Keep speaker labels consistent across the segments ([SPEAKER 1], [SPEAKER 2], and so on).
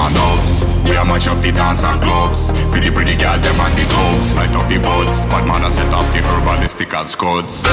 [SPEAKER 1] and ups We a mash up the dance and clubs. For the pretty girl, them and the clubs Light up the buds, bad man a set up the herbalistic and scuds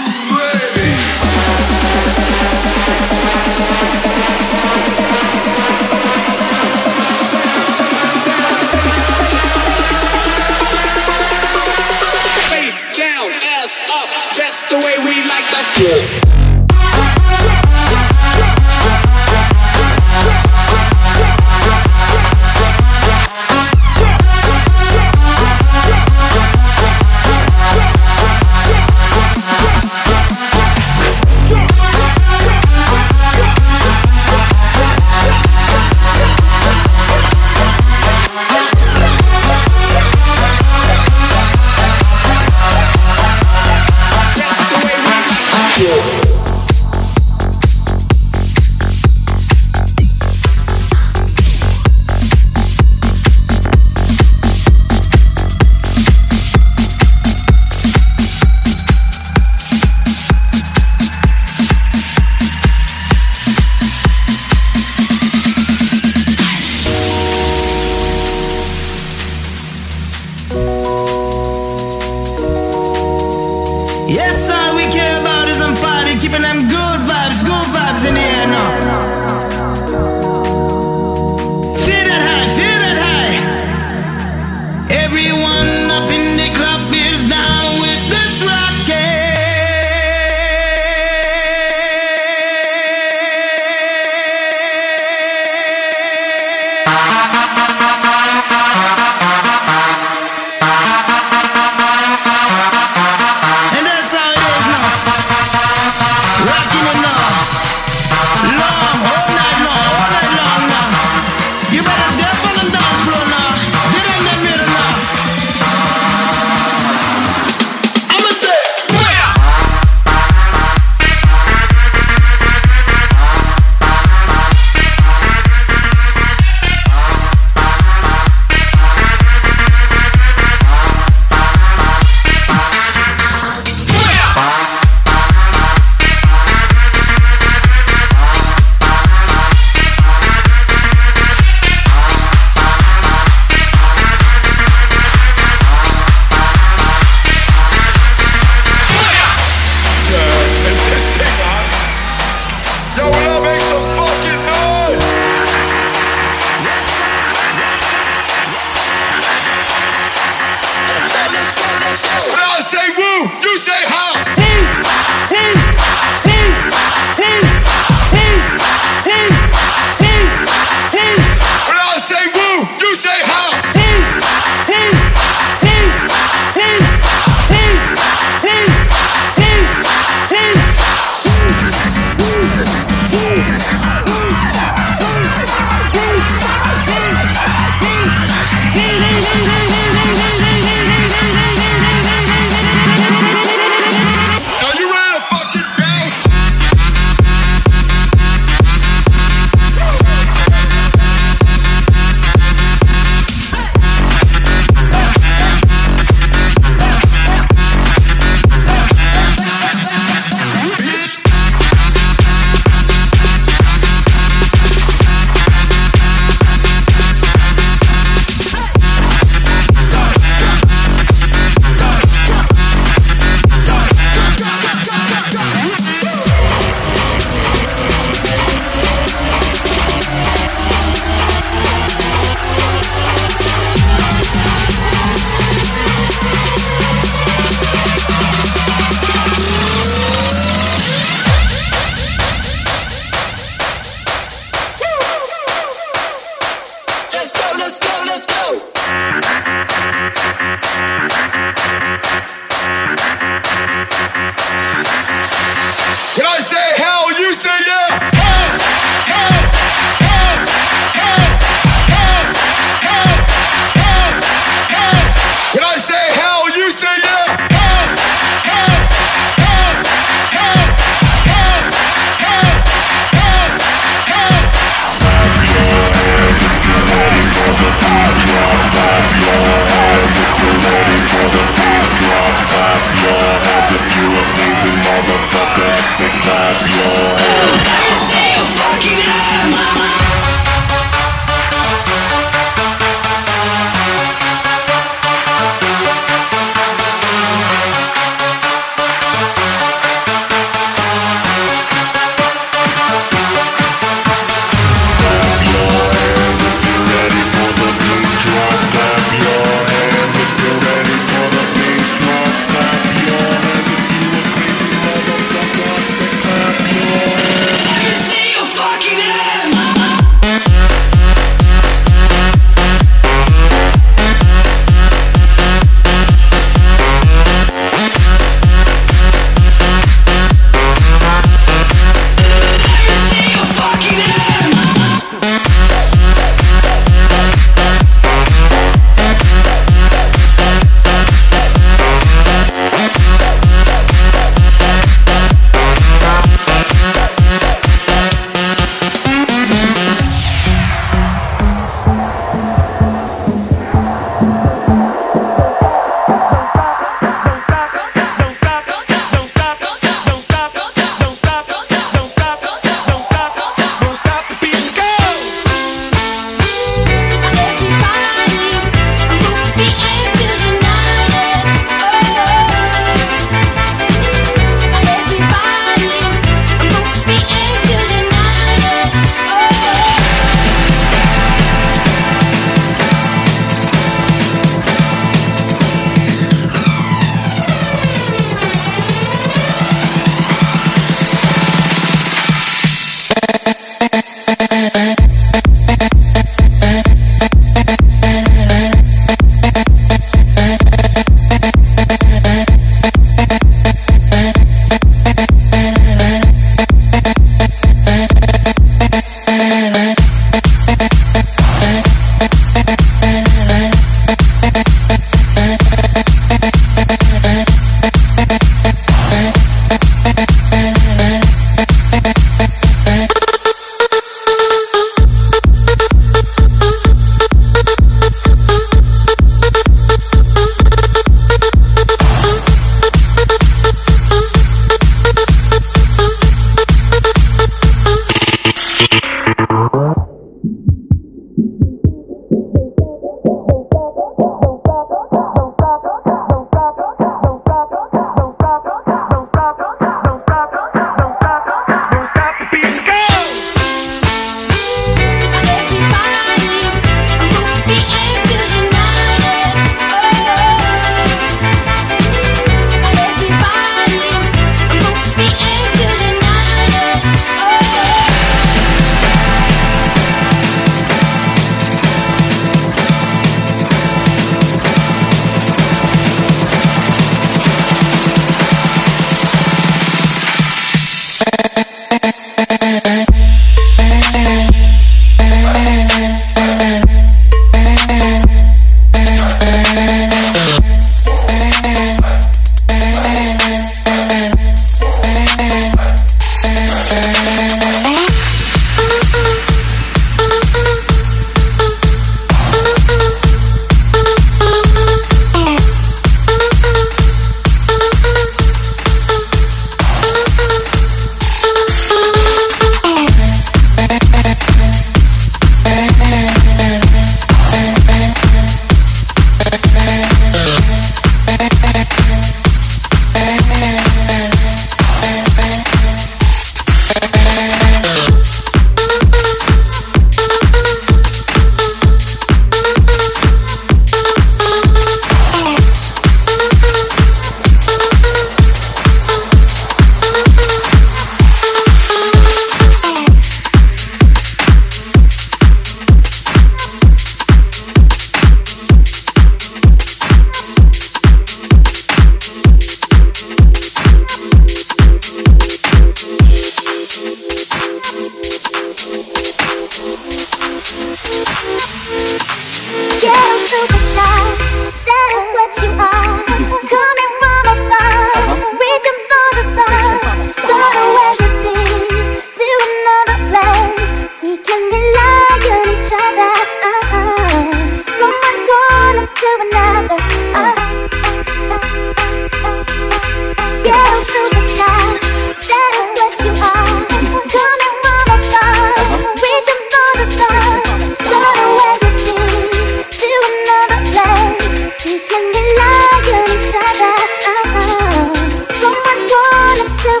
[SPEAKER 2] Go,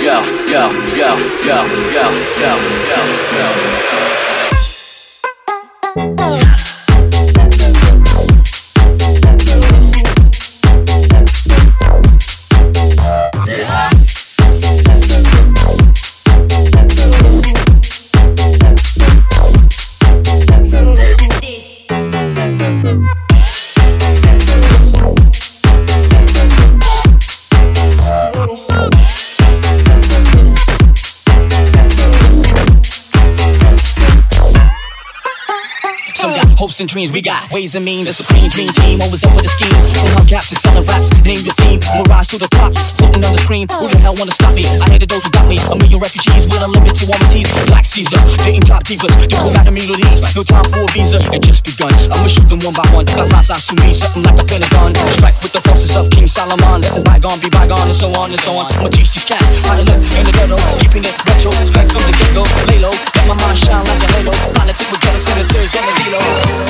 [SPEAKER 2] go, go, go, go, go, go,
[SPEAKER 3] go. yeah. And dreams, we got ways and means. The supreme dream team, always up with a scheme. From hubcaps to selling raps, name your theme. Rise to the top, floating on the screen. Who the hell wanna stop me? I hated those who got me. A million refugees with a limit to warranties. Black Caesar, dating top divas. Diplomatic immunities, no time for a visa. It just begun. I'ma shoot them one by one. Sides to me, something like a pentagon. Strike with the forces of King Solomon. Let the bygone be bygone, and so on and so on. I'ma teach these cats how to live in the ghetto, keeping it retro. Spec from the get go, lay low. Let my mind shine like a halo. Politics with ghetto senators and the D-Lo.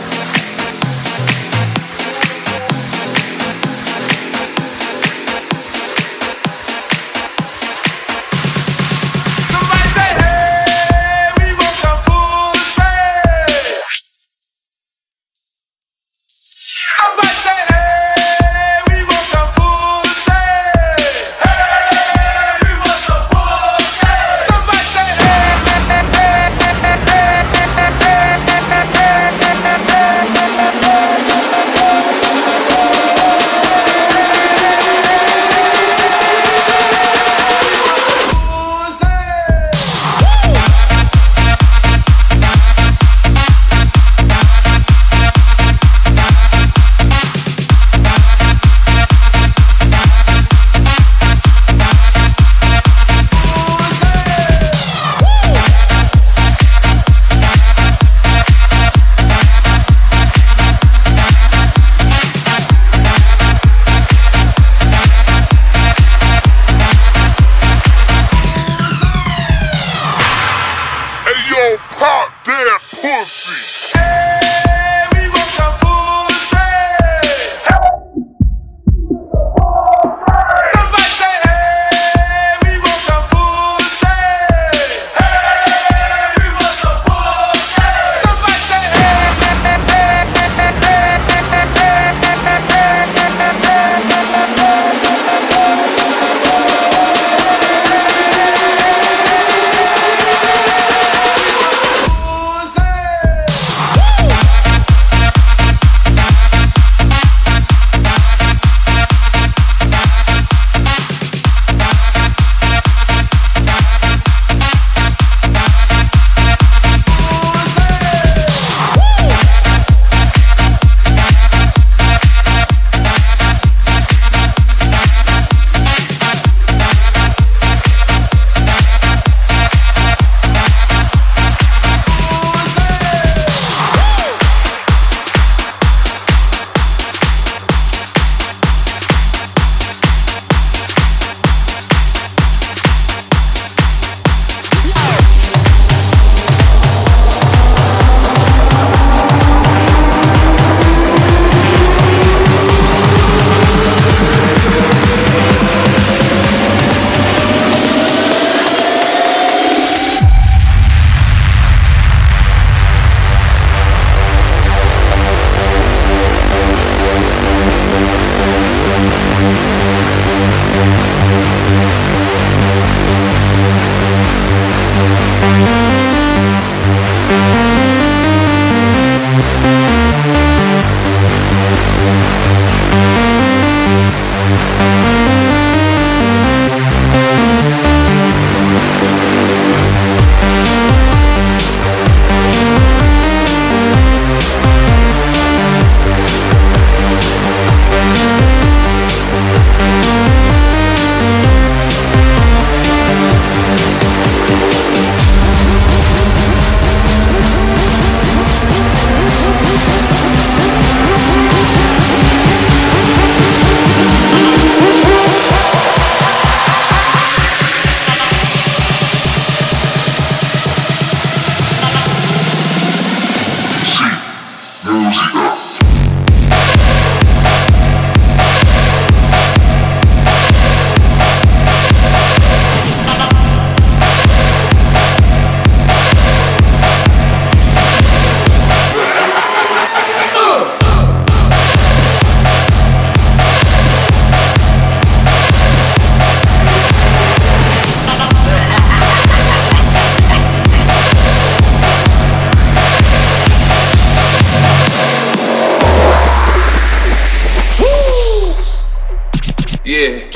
[SPEAKER 2] Yeah,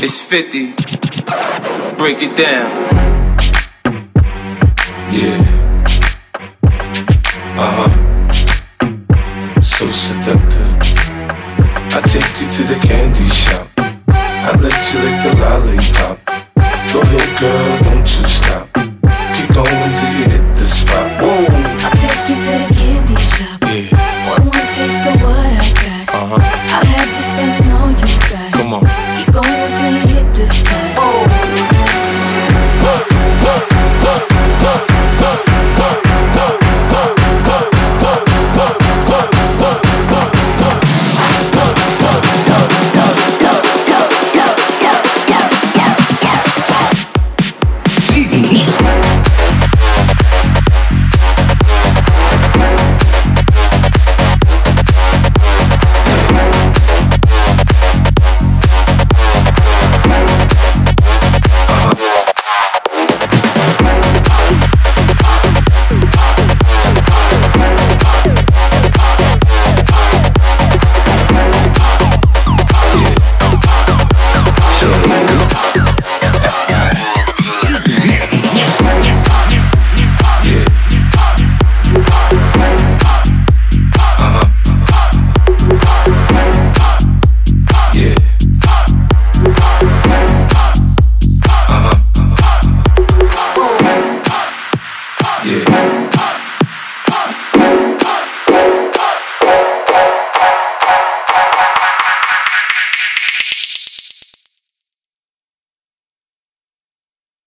[SPEAKER 2] it's 50. Break it down.
[SPEAKER 4] Yeah.